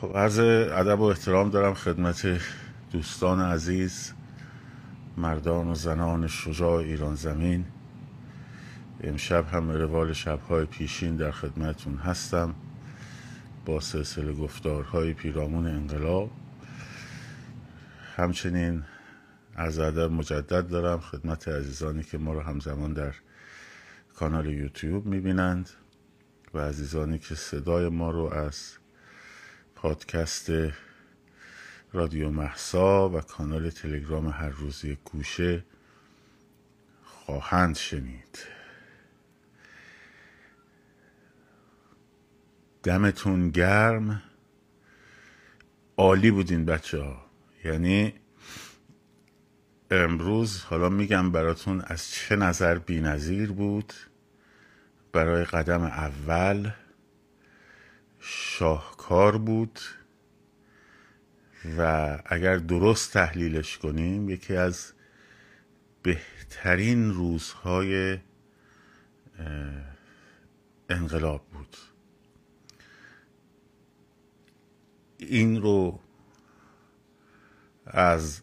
خب عرض ادب و احترام دارم خدمت دوستان عزیز مردان و زنان شجاع ایران زمین. امشب هم روال شبهای پیشین در خدمتون هستم با سلسله گفتارهای پیرامون انقلاب. همچنین از ادب مجدد دارم خدمت عزیزانی که ما رو همزمان در کانال یوتیوب می‌بینند و عزیزانی که صدای ما رو از پادکست رادیو محسا و کانال تلگرام هر روزی گوشه خواهند شنید. دمتون گرم. عالی بودین بچه ها یعنی امروز حالا میگم براتون از چه نظر بی نظیر بود؟ برای قدم اول شاهکار بود و اگر درست تحلیلش کنیم یکی از بهترین روزهای انقلاب بود. این رو از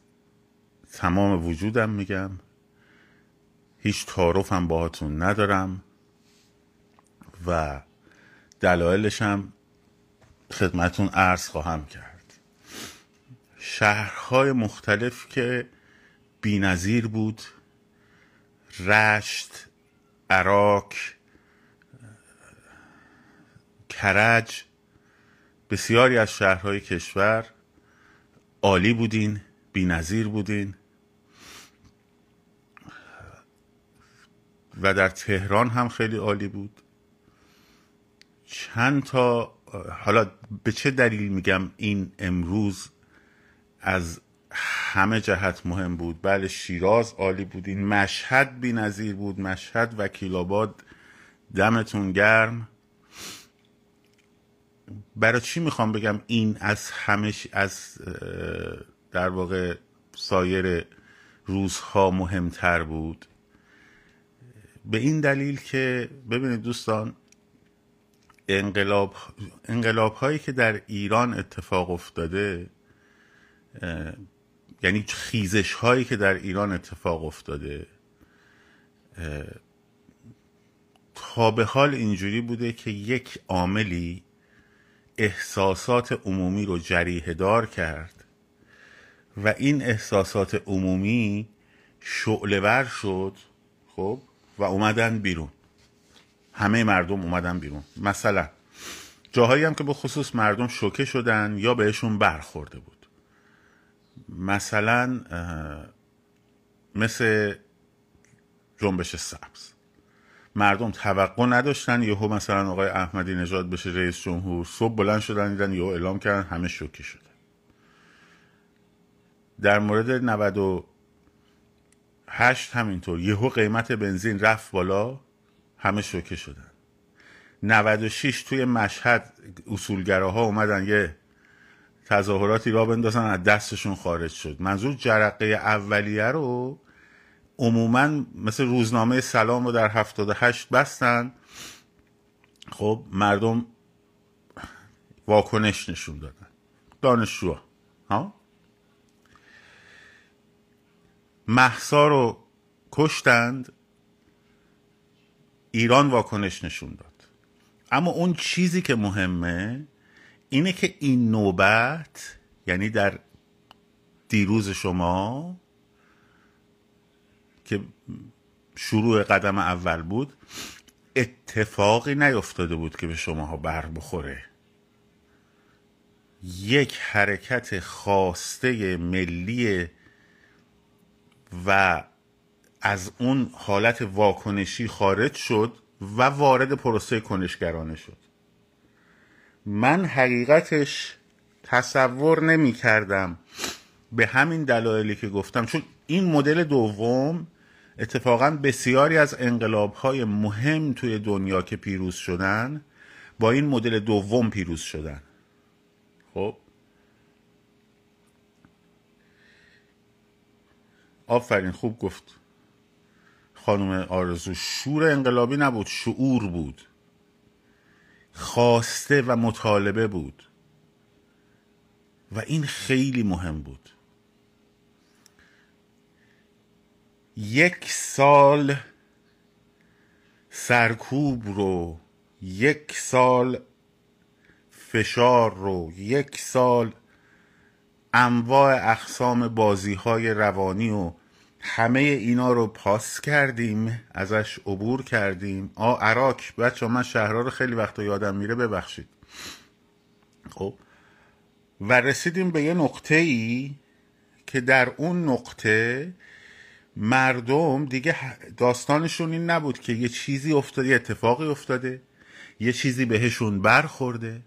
تمام وجودم میگم. هیچ تعارفم باهاتون ندارم و دلایلش هم خدمتون عرض خواهم کرد. شهرهای مختلف که بینظیر بود رشت عراق کرج بسیاری از شهرهای کشور عالی بودین بینظیر بودین. و در تهران هم خیلی عالی بود. چند تا حالا به چه دلیل میگم این امروز از همه جهت مهم بود؟ بله شیراز عالی بود. این مشهد بی نظیر بود. مشهد وکیل آباد. دمتون گرم. برای چی می‌خوام بگم این از همش از در واقع سایر روزها مهمتر بود؟ به این دلیل که ببینید دوستان انقلاب, انقلاب هایی که در ایران اتفاق افتاده یعنی خیزش هایی که در ایران اتفاق افتاده تا به حال اینجوری بوده که یک عاملی احساسات عمومی رو جریه دار کرد و این احساسات عمومی شعله شد خب و اومدن بیرون. همه مردم اومدن بیرون. مثلا جاهایی هم که به خصوص مردم شوکه شدن یا بهشون برخورده بود. مثلا مثل جنبش سبز. مردم توقع نداشتن یهو مثلا آقای احمدی نژاد بشه رئیس جمهور صبح بلند شدن دیدن یهو اعلام کردن همه شوکه شده. در مورد 98 همینطور یهو قیمت بنزین رفت بالا. همه شوکه شدن. 96 توی مشهد اصولگراها اومدن یه تظاهراتی را بندازن از دستشون خارج شد. منظور جرقه اولیه رو عموما مثل روزنامه سلام رو در 78 بستن. خب مردم واکنش نشون دادن. دانشجو ها؟ محسا رو کشتند. ایران واکنش نشون داد. اما اون چیزی که مهمه اینه که این نوبت یعنی در دیروز شما که شروع قدم اول بود اتفاقی نیفتاده بود که به شماها بر بخوره. یک حرکت خواسته ملی و از اون حالت واکنشی خارج شد و وارد پروسه کنشگرانه شد. من حقیقتش تصور نمی کردم به همین دلایلی که گفتم چون این مدل دوم اتفاقا بسیاری از انقلاب های مهم توی دنیا که پیروز شدن با این مدل دوم پیروز شدن. خب؟ آفرین خوب گفت. خانم آرزو شور انقلابی نبود شعور بود. خواسته و مطالبه بود. و این خیلی مهم بود. یک سال سرکوب رو یک سال فشار رو یک سال انواع اقسام بازی های روانی و همه اینا رو پاس کردیم ازش عبور کردیم. آ عراق بچه من شهرها رو خیلی وقتا یادم میره ببخشید. خب. و رسیدیم به یه نقطه ای که در اون نقطه مردم دیگه داستانشون این نبود که یه چیزی افتاده یه اتفاقی افتاده یه چیزی بهشون برخورده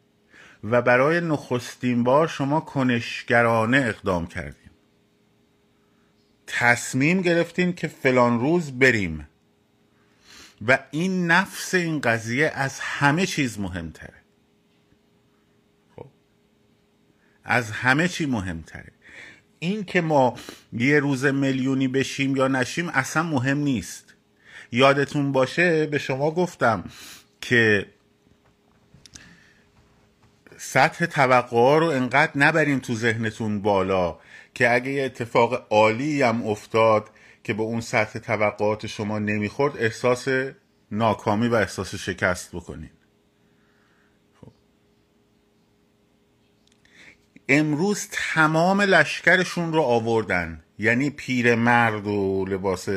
و برای نخستین بار شما کنشگرانه اقدام کردیم تصمیم گرفتیم که فلان روز بریم. و این نفس این قضیه از همه چیز مهمتره. خب. از همه چی مهمتره. این که ما یه روز میلیونی بشیم یا نشیم اصلا مهم نیست. یادتون باشه به شما گفتم که سطح توقع رو انقدر نبرین تو ذهنتون بالا که اگه یه اتفاق عالی هم افتاد که به اون سطح توقعات شما نمی‌خورد احساس ناکامی و احساس شکست بکنین. خب. امروز تمام لشکرشون رو آوردن. یعنی پیر مرد و لباس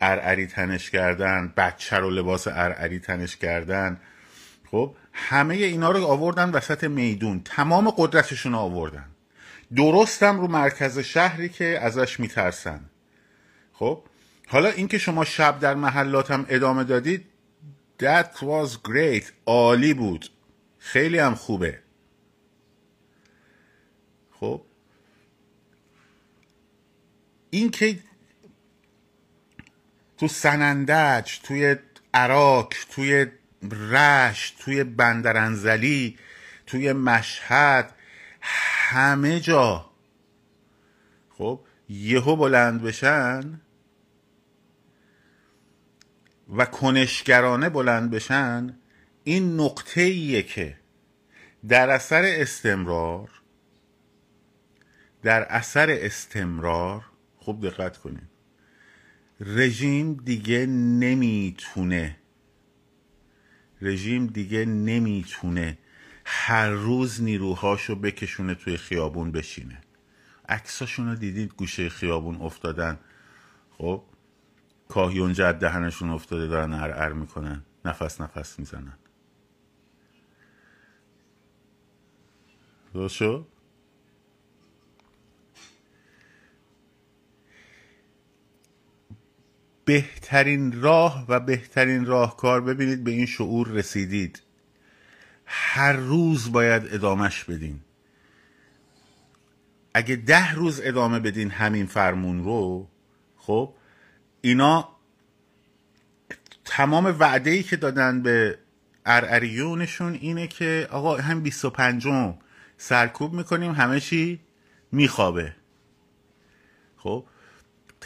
ارعری تنش کردن بچه رو لباس ارعری تنش کردن. خب. همه اینا رو آوردن وسط میدون. تمام قدرتشون رو آوردن. درستم رو مرکز شهری که ازش میترسن. خب؟ حالا اینکه شما شب در محلاتم ادامه دادید that was great. عالی بود. خیلی هم خوبه. خب؟ اینکه تو سنندج توی عراق توی رشت توی بندرنزلی توی مشهد همه جا. خب یهو بلند بشن و کنشگرانه بلند بشن این نقطه ایه که در اثر استمرار در اثر استمرار خوب دقت کنید رژیم دیگه نمی‌تونه رژیم دیگه نمی‌تونه هر روز نیروهاشو بکشونه توی خیابون بشینه. عکساشون رو دیدید گوشه خیابون افتادن. خب کاهیون جد دهنشون افتاده دارن ار می‌کنن. نفس نفس می‌زنن. درست بهترین راه و بهترین راهکار ببینید به این شعور رسیدید. هر روز باید ادامش بدین. اگه ده روز ادامه بدین همین فرمون رو خب اینا تمام وعده ای که دادن به ارعریونشون اینه که آقا هم 25 سرکوب می‌کنیم همه چی میخوابه. خب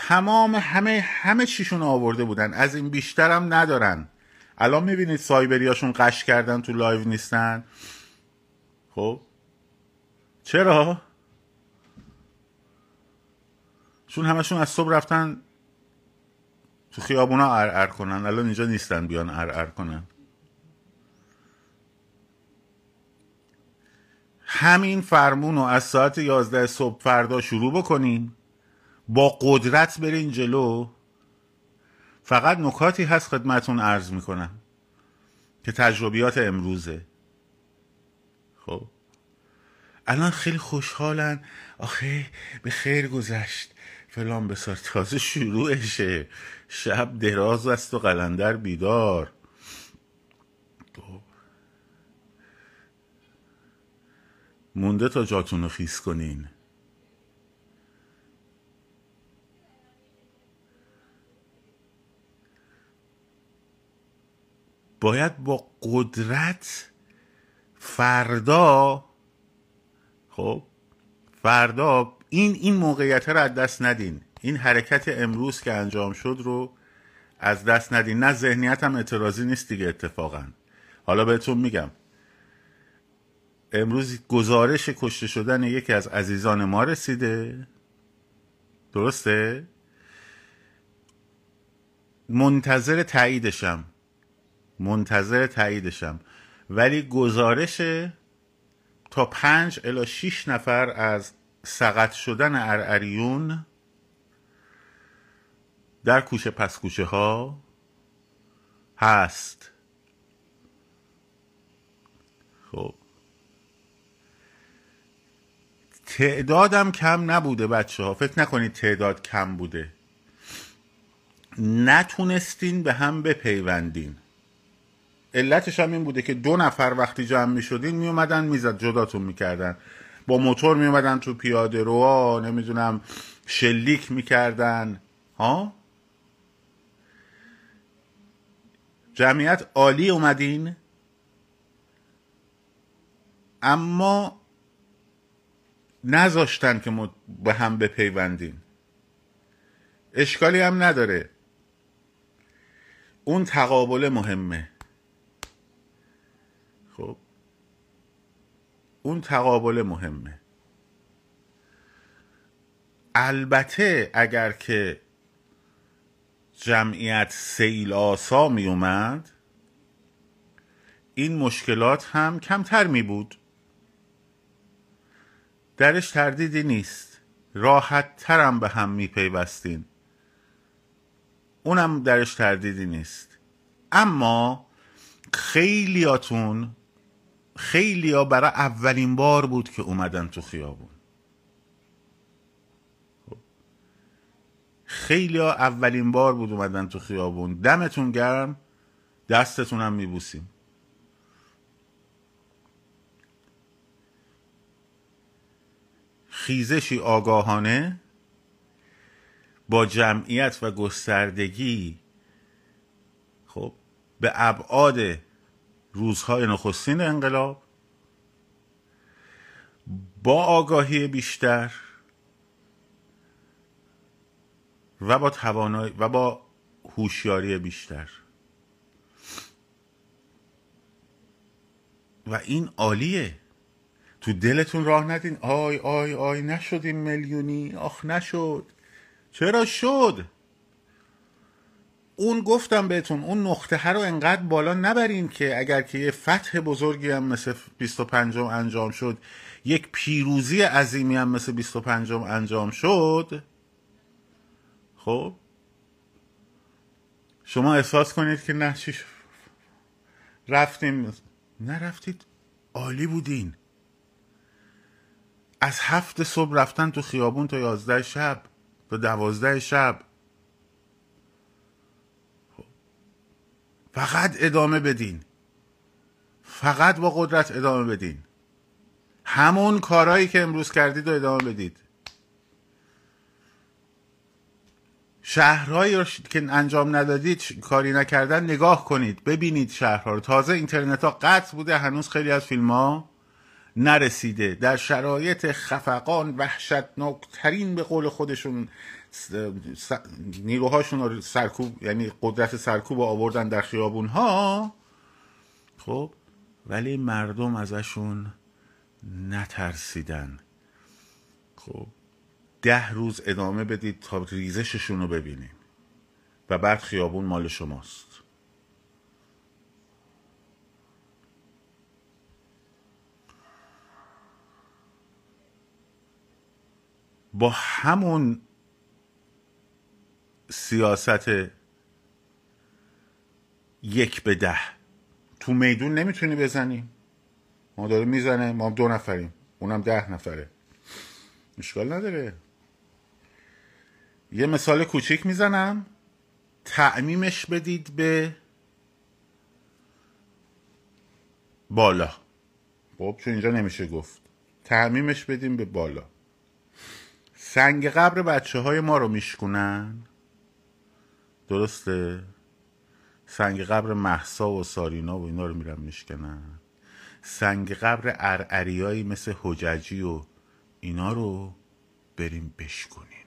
تمام همه همه چیشون آورده بودن. از این بیشتر هم ندارن. الان می‌بینید سایبریاشون قش کردن تو لایو نیستن. خب؟ چرا؟ چون همشون از صبح رفتن تو خیابونا ار کنن. الان اینجا نیستن بیان ار کنن. همین فرمون رو از ساعت یازده صبح فردا شروع بکنین با قدرت برین جلو. فقط نکاتی هست خدمتون عرض می‌کنم که تجربیات امروزه. خب. الان خیلی خوشحالن. آخه به خیر گذشت. فلان بسار تازه شروعشه. شب دراز است و قلندر بیدار. خب. مونده تا جاتون رو خیس کنین. باید با قدرت فردا خب فردا این این موقعیت رو از دست ندین. این حرکت امروز که انجام شد رو از دست ندین. نه ذهنیت هم اعتراضی نیست دیگه اتفاقا. حالا بهتون میگم. امروز گزارش کشته شدن یکی از عزیزان ما رسیده. درسته؟ منتظر تاییدشم. منتظر تاییدشم. ولی گزارش تا پنج الا شیش نفر از سقط شدن ارعریون در کوچه پس کوچه ها هست. خب. تعدادم کم نبوده بچه ها فکر نکنید تعداد کم بوده. نتونستین به هم بپیوندین. علتش هم این بوده که دو نفر وقتی جمع می شدین می اومدن می‌زد جداتون می‌کردن. با موتور می اومدن تو پیاده رو نمی‌دونم شلیک می‌کردن. ها؟ جمعیت عالی اومدین؟ اما نذاشتن که ما به هم بپیوندیم اشکالی هم نداره. اون تقابل مهمه. اون تقابل مهمه. البته اگر که جمعیت سیل آسا می اومد این مشکلات هم کمتر می بود. درش تردیدی نیست. راحت ترم به هم می پیوستین. اونم درش تردیدی نیست. اما خیلیاتون خیلیا برای اولین بار بود که اومدن تو خیابون. خیلی ها اولین بار بود اومدن تو خیابون. دمتون گرم دستتون هم میبوسیم. خیزشی آگاهانه با جمعیت و گستردگی خب به ابعاد روزهای نخستین انقلاب. با آگاهی بیشتر و با توانایی و با هوشیاری بیشتر. و این عالیه. تو دلتون راه ندین. آی آی آی نشدیم میلیونی. آخ نشد. چرا شد؟ اون گفتم بهتون اون نقطه رو انقدر بالا نبرین که اگر که یه فتح بزرگی هم مثل 25 انجام شد یک پیروزی عظیمی هم مثل 25 انجام شد خب؟ شما احساس کنید که نه چی رفتیم. نرفتید. عالی بودین. از هفت صبح رفتن تو خیابون تا یازده شب تا دوازده شب. فقط ادامه بدین. فقط با قدرت ادامه بدین. همون کارهایی که امروز کردید رو ادامه بدید. شهرهایی رو که انجام ندادید کاری نکردن نگاه کنید ببینید شهرها رو. تازه اینترنت ها قطع بوده هنوز خیلی از فیلم ها نرسیده. در شرایط خفقان وحشتناکترین به قول خودشون نیروهاشون رو سرکوب یعنی قدرت سرکوب آوردن در خیابون ها خب ولی مردم ازشون نترسیدن. خب ده روز ادامه بدید تا ریزششون رو ببینیم. و بعد خیابون مال شماست. با همون سیاست یک به ده. تو میدون نمی‌تونی بزنی. ما داره می‌زنه ما دو نفریم. اونم ده نفره. اشکال نداره. یه مثال کوچیک می‌زنم. تعمیمش بدید به بالا. خب چون اینجا نمیشه گفت. تعمیمش بدیم به بالا. سنگ قبر بچه های ما رو میشکنن درسته؟ سنگ قبر محسا و سارینا و اینا رو میرن میشکنن سنگ قبر ارعریایی مثل حججی و اینا رو بریم بشکنیم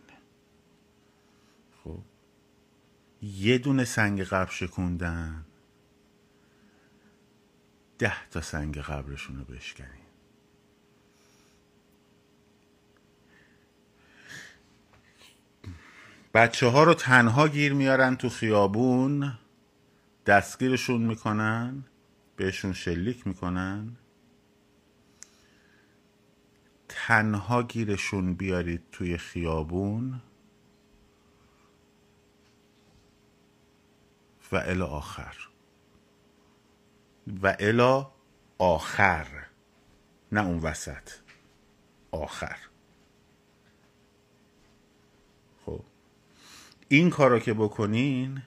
یه دونه سنگ قبر شکوندن. ده تا سنگ قبرشون رو بشکنین. بچه ها رو تنها گیر میارن تو خیابون دستگیرشون می‌کنن بهشون شلیک می‌کنن. تنها گیرشون بیارید توی خیابون و الا آخر. و الا آخر نه اون وسط آخر. این کارا که بکنین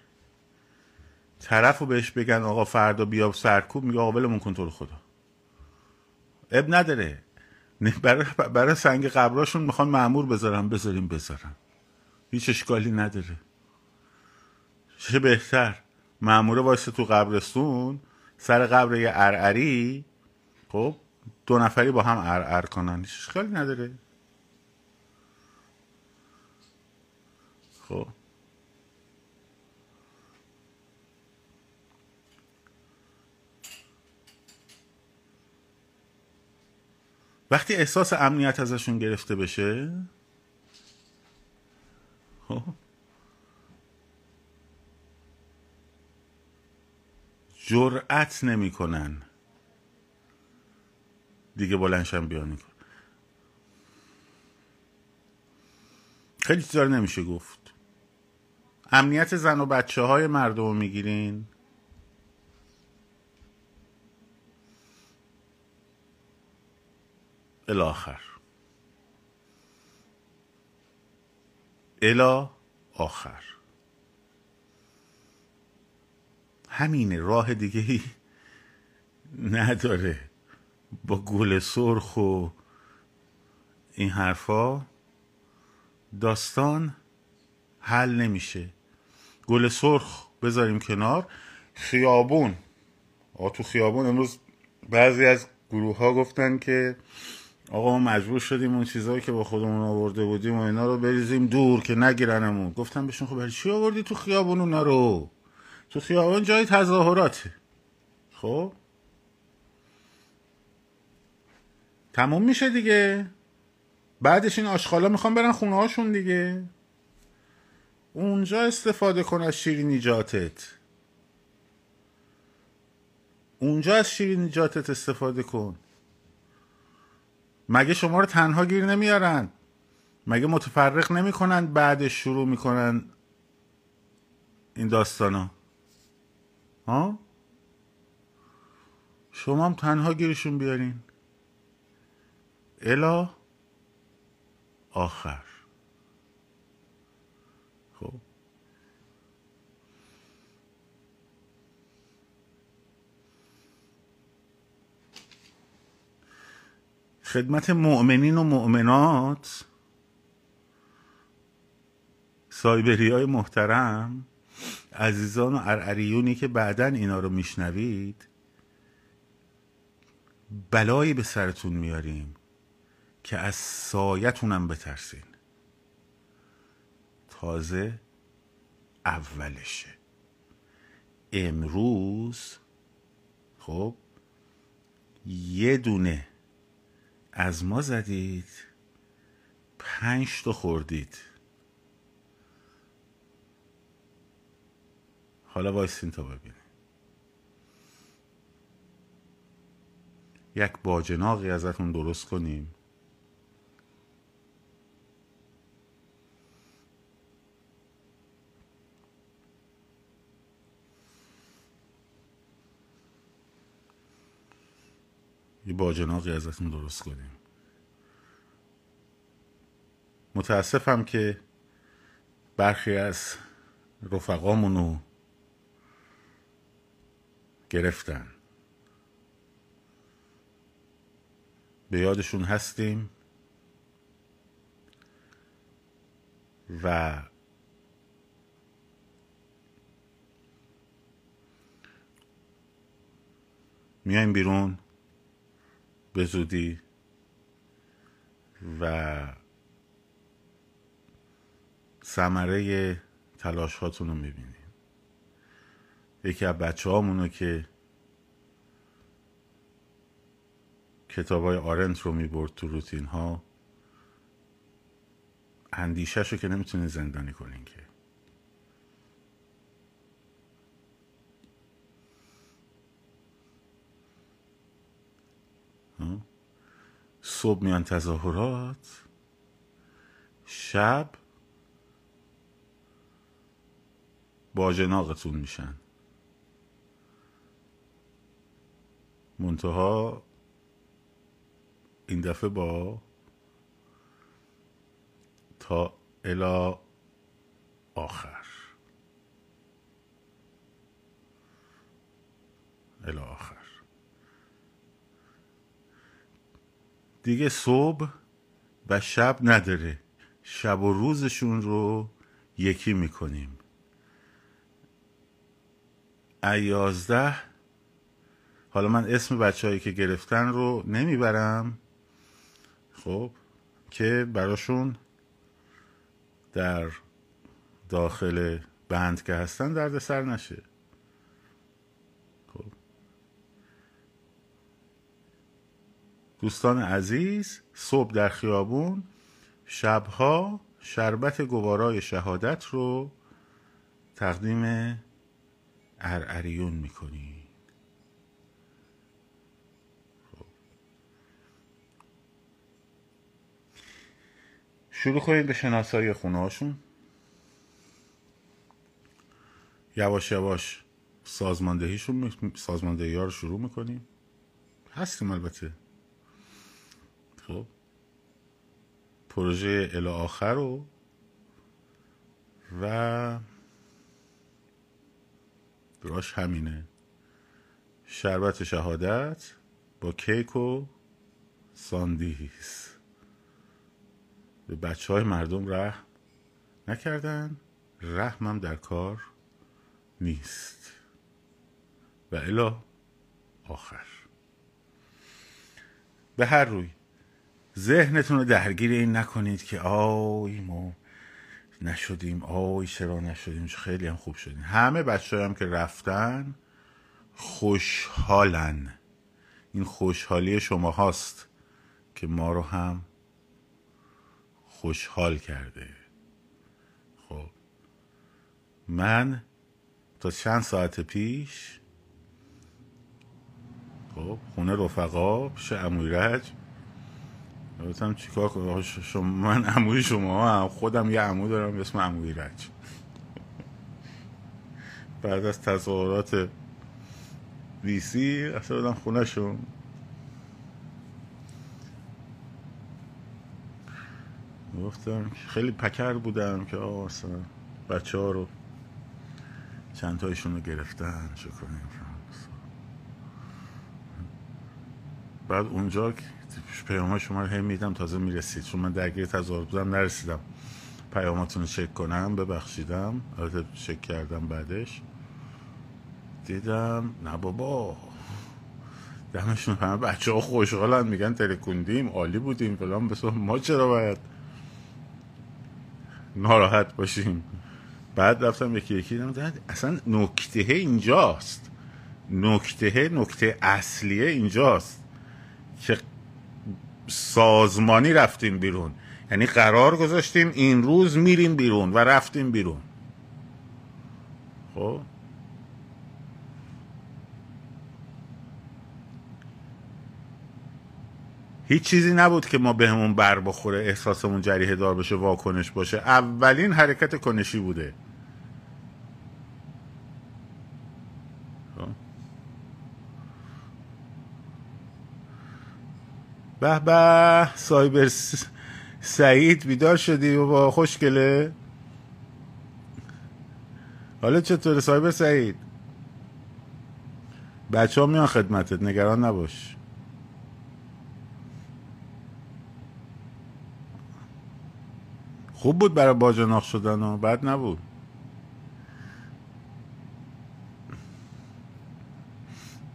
طرف رو بهش بگن آقا فردا بیا سرکوب میگه آقا ولمون کن خدا. اب نداره. برای, برای سنگ قبراشون می‌خوان معمور بذارن بذاریم بذارن. هیچ اشکالی نداره. چه بهتر؟ معموره واسه تو قبرستون سر قبر یه ارعری خب دو نفری با هم ارعر کنن. هیچ اشکالی نداره. خب. وقتی احساس امنیت ازشون گرفته بشه؟ خب. جرأت نمی‌کنن. دیگه بلنشن بیان کن خیلی چیزا نمیشه گفت. امنیت زن و بچه های مردم می‌گیرین. الاخر. الا آخر. همینه راه دیگه ای نداره. با گل سرخ و این حرفا داستان حل نمیشه. گل سرخ بذاریم کنار. خیابون. آقا تو خیابون امروز بعضی از گروه ها گفتن که آقا ما مجبور شدیم اون چیزهایی که با خودمون آورده بودیم و اینا رو بریزیم دور که نگیرنمون. گفتم بهشون خب برای چی آوردی تو خیابون اونا رو؟ تو خیابون جای تظاهراته. خب؟ تموم میشه دیگه. بعدش این آشخالا می‌خوام برن خونه هاشون دیگه. اونجا استفاده کن از شیرینی جاتت اونجا از شیرینی جاتت استفاده کن. مگه شما رو تنها گیر نمیارن؟ مگه متفرق نمی‌کنن بعدش شروع می‌کنن این داستانا؟ ها؟ شما هم تنها گیرشون بیارین. الا آخر. خدمت مؤمنین و مؤمنات. سایبری های محترم عزیزان و ارعریونی که بعدا اینا رو میشنوید بلایی به سرتون میاریم که از سایتونم بترسین. تازه اولشه. امروز خب یه دونه از ما زدید. پنج تا خوردید. حالا وایسین تا ببینیم. یک باجناقی ازتون درست کنیم. باجناقی ازتون درست کنیم. متاسفم که برخی از رفقامونو گرفتن. به یادشون هستیم و میایم بیرون. به زودی. و ثمره تلاش هاتون رو می‌بینیم. یکی از بچه هامونو که کتاب های آرنت رو می‌برد تو روتین ها اندیشهش رو که نمی‌تونی زندانی کنین که. صبح میان تظاهرات شب باجناقتون میشن. منتها این دفعه با تا الا آخر. الا آخر. دیگه صبح و شب نداره. شب و روزشون رو یکی می‌کنیم. ایازده حالا من اسم بچه که گرفتن رو نمی‌برم. خب که براشون در داخل بند که هستن درد سر نشه. دوستان عزیز صبح در خیابون شبها شربت گوارای شهادت رو تقدیم ارعریون می‌کنی خب. شروع کنید به شناسایی خونه هاشون یواش یواش سازماندهیشون سازماندهی ها رو شروع می‌کنیم. هستیم البته. خب. پروژه الی آخر رو و راش همینه. شربت شهادت با کیک و ساندیس به بچه های مردم رحم نکردن. رحمم در کار نیست. و الا آخر. به هر روی. ذهنتون رو درگیر این نکنید که آی ما نشدیم آی چرا نشدیم خیلی هم خوب شدیم همه بچه هم که رفتن خوشحالن. این خوشحالی شما هاست که ما رو هم خوشحال کرده. خب. من تا چند ساعت پیش خب خونه رفقا پیش امویرج گفتم چیکار کنم؟ شما من عموی شما هم. خودم یه عمو دارم به اسم عموی رج. بعد از تظاهرات ویسی اصلا بودم خونه شون گفتم خیلی پکر بودم که آه بچه ها رو چند تایشون رو گرفتن. چه کنیم. بعد اونجا پیام شما رو هم میدم تازه می‌رسید. چون من درگیر تظاهر بودم نرسیدم. پیاماتون رو چک کنم ببخشیدم. البته چک کردم بعدش. دیدم نه بابا. دمشون همه بچه ها خوشحالن میگن ترکوندیم عالی بودیم فلان. بسا ما چرا باید ناراحت باشیم؟ بعد رفتم یکی یکی دیدم اصلا نکته اینجاست. نکته نکته اصلیه اینجاست. که سازمانی رفتیم بیرون. یعنی قرار گذاشتیم این روز میریم بیرون و رفتیم بیرون. خب؟ هیچ چیزی نبود که ما بهمون بر بخوره احساسمون جریه دار بشه واکنش باشه. اولین حرکت کنشی بوده. به به. سایبر سعید بیدار شدی و با خوشگله؟ حالا چطوره سایبر سعید؟ بچه ها میان خدمتت نگران نباش. خوب بود برای باجناق شدن و بد نبود.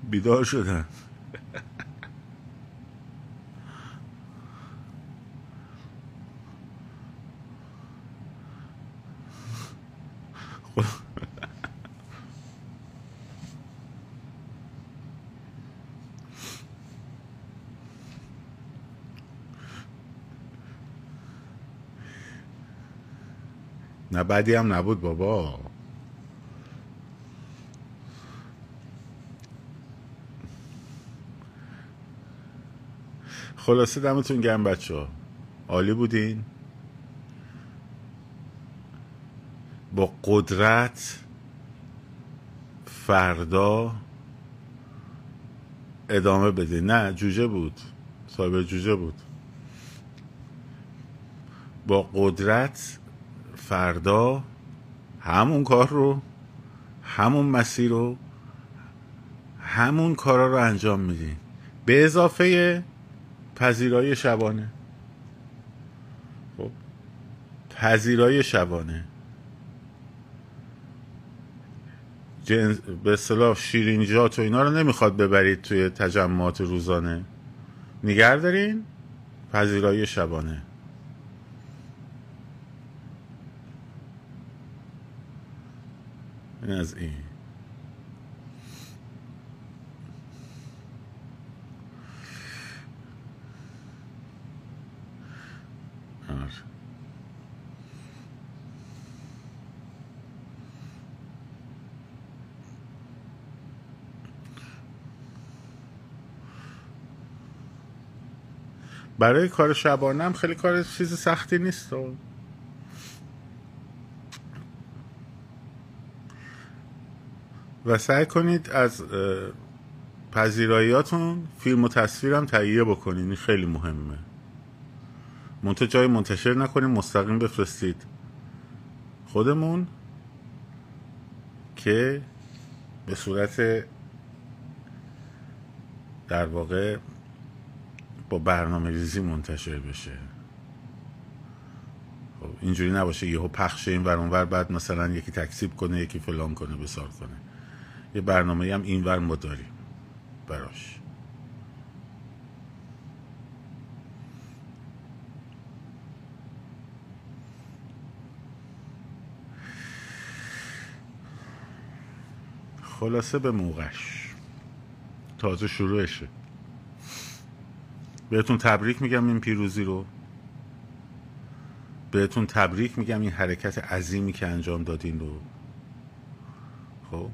بیدار شدن. نه بدی هم نبود بابا. خلاصه دمتون گرم بچه ها. عالی بودین؟ با قدرت فردا ادامه بده. نه جوجه بود. صاحب جوجه بود. با قدرت فردا همون کار رو همون مسیر رو همون کارا رو انجام میدین به اضافه پذیرای شبانه. خب پذیرای شبانه. جنس به اصطلاح شیرینجات و اینا رو نمی‌خواد ببرید توی تجمعات روزانه. نگر دارین پذیرای شبانه. این از این آره. برای کار شبانه هم خیلی کار چیز سختی نیست و سعی کنید از پذیراییاتون فیلم و تصویر هم تهیه بکنید این خیلی مهمه. منتها جای منتشر نکنید مستقیم بفرستید خودمون که به صورت در واقع با برنامه ریزی منتشر بشه. خب اینجوری نباشه یهو پخش این ور بعد مثلا یکی تکسیب کنه یکی فلان کنه بسار کنه. یه برنامه هم اینور ما داریم براش. خلاصه به موقعش. تازه شروعشه. بهتون تبریک میگم این پیروزی رو. بهتون تبریک میگم این حرکت عظیمی که انجام دادین رو. خب؟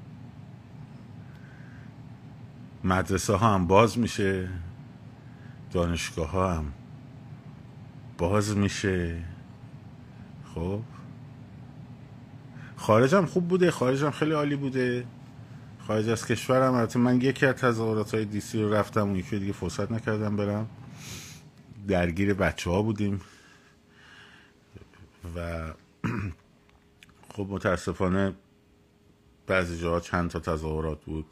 مدرسه ها هم باز میشه دانشگاه ها هم باز میشه. خب؟ خارج هم خوب بوده خارج هم خیلی عالی بوده. خارج از کشورم البته من یکی از تظاهرات های دیسی رو رفتم اون یکی دیگه فرصت نکردم برم. درگیر بچه ها بودیم. و خب متاسفانه بعضی جاها چند تا تظاهرات بود.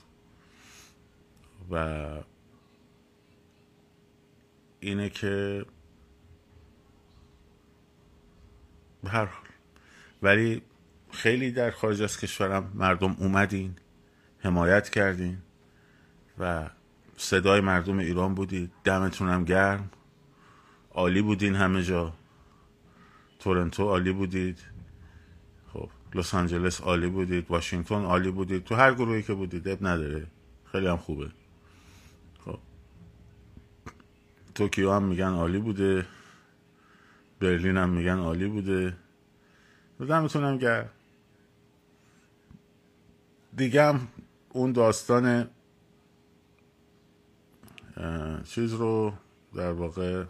و اینه که به هر حال. ولی خیلی در خارج از کشورم مردم اومدین حمایت کردین و صدای مردم ایران بودید دمتونم گرم. عالی بودین همه جا. تورنتو عالی بودید. خب لس آنجلس عالی بودید. واشنگتن عالی بودید. تو هر گروهی که بودید اب نداره. خیلی هم خوبه خب توکیو هم میگن عالی بوده. برلین هم میگن عالی بوده. دمتونم گرم. دیگه هم اون داستان چیز رو در واقع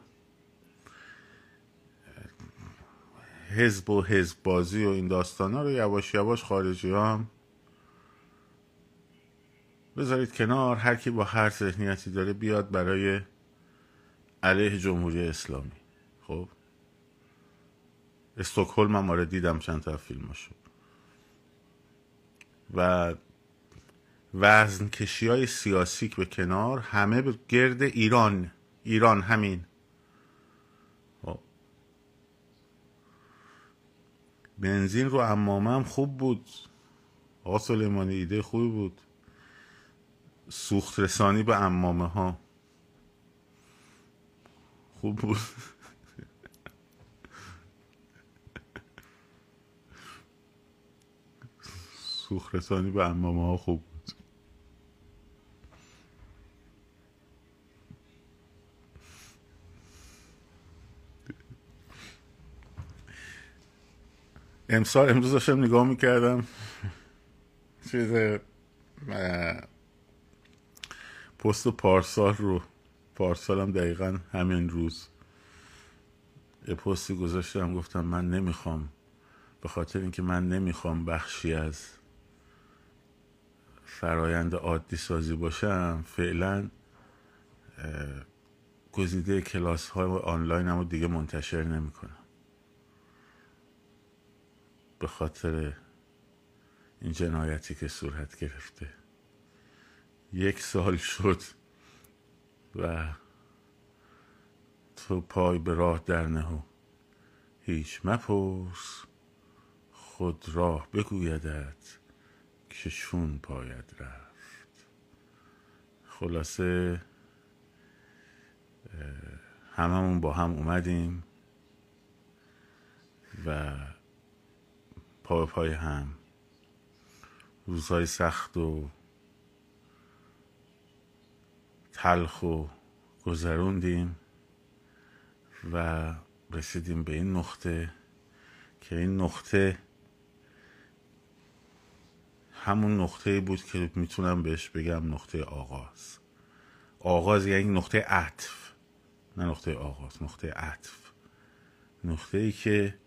حزب و حزب بازی و این داستان ها رو یواش یواش خارجی هم بذارید کنار. هر کی با هر ذهنیتی داره بیاد برای علیه جمهوری اسلامی. خب؟ استکهلم هم آره دیدم چند تا فیلماشو. و وزن کشی های سیاسی به کنار همه به گرد ایران ایران همین. خب. بنزین رو امامه هم خوب بود. آقا سلیمانی ایده خوبی بود. سوخت رسانی به امامه ها خوب بود. سوخت رسانی به امامه ها خوب امسال امروز داشتم نگاه می‌کردم. چیز پست پارسال رو. پارسال هم دقیقا همین روز یه پستی گذاشتم گفتم من نمی‌خوام. به خاطر اینکه من نمی‌خوام بخشی از فرایند عادی سازی باشم فعلا گزیده کلاس های آنلاین هم دیگه منتشر نمی‌کنم. به خاطر این جنایتی که صورت گرفته. یک سال شد. و تو پای به راه در نهو هیچ مپرس خود راه بگویدت که شون پاید رفت. خلاصه هممون با هم اومدیم و پای پای هم. روزهای سخت و تلخ و گذروندیم و رسیدیم به این نقطه که این نقطه همون نقطه بود که می‌تونم بهش بگم نقطه آغاز. آغاز یعنی نقطه عطف نه نقطه آغاز نقطه عطف. نقطه ای که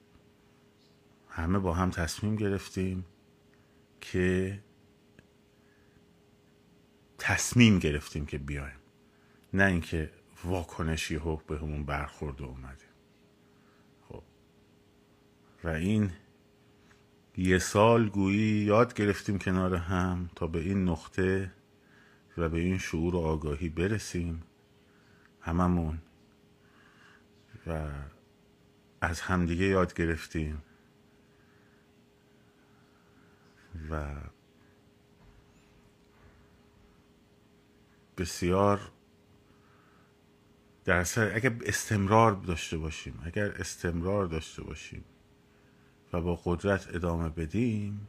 همه با هم تصمیم گرفتیم که تصمیم گرفتیم که بیایم. نه اینکه واکنشی حق به همون برخورد اومدیم خب. و این یه سال گویی یاد گرفتیم کنار هم تا به این نقطه و به این شعور و آگاهی برسیم. هممون. و از همدیگه یاد گرفتیم. و بسیار در اصل اگر استمرار داشته باشیم اگر استمرار داشته باشیم و با قدرت ادامه بدیم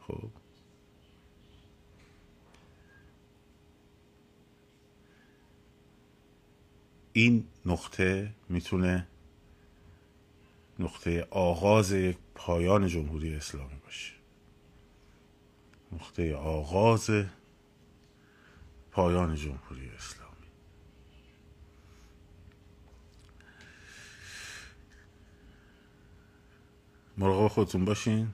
خب. این نقطه می‌تونه نقطه آغاز پایان جمهوری اسلامی باشه. نقطه آغاز پایان جمهوری اسلامی. مراقب خودتون باشین.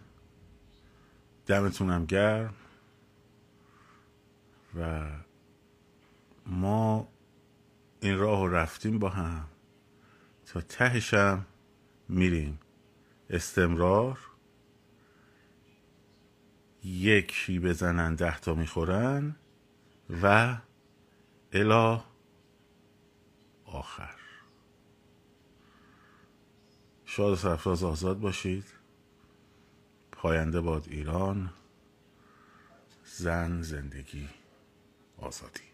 دمتونم گرم. و ما این راه رفتیم با هم. تا تهشم میریم. استمرار. یکی بزنن ده تا می‌خورن. و الا آخر. شاد و سرفراز آزاد باشید. پاینده باد ایران. زن زندگی آزادی.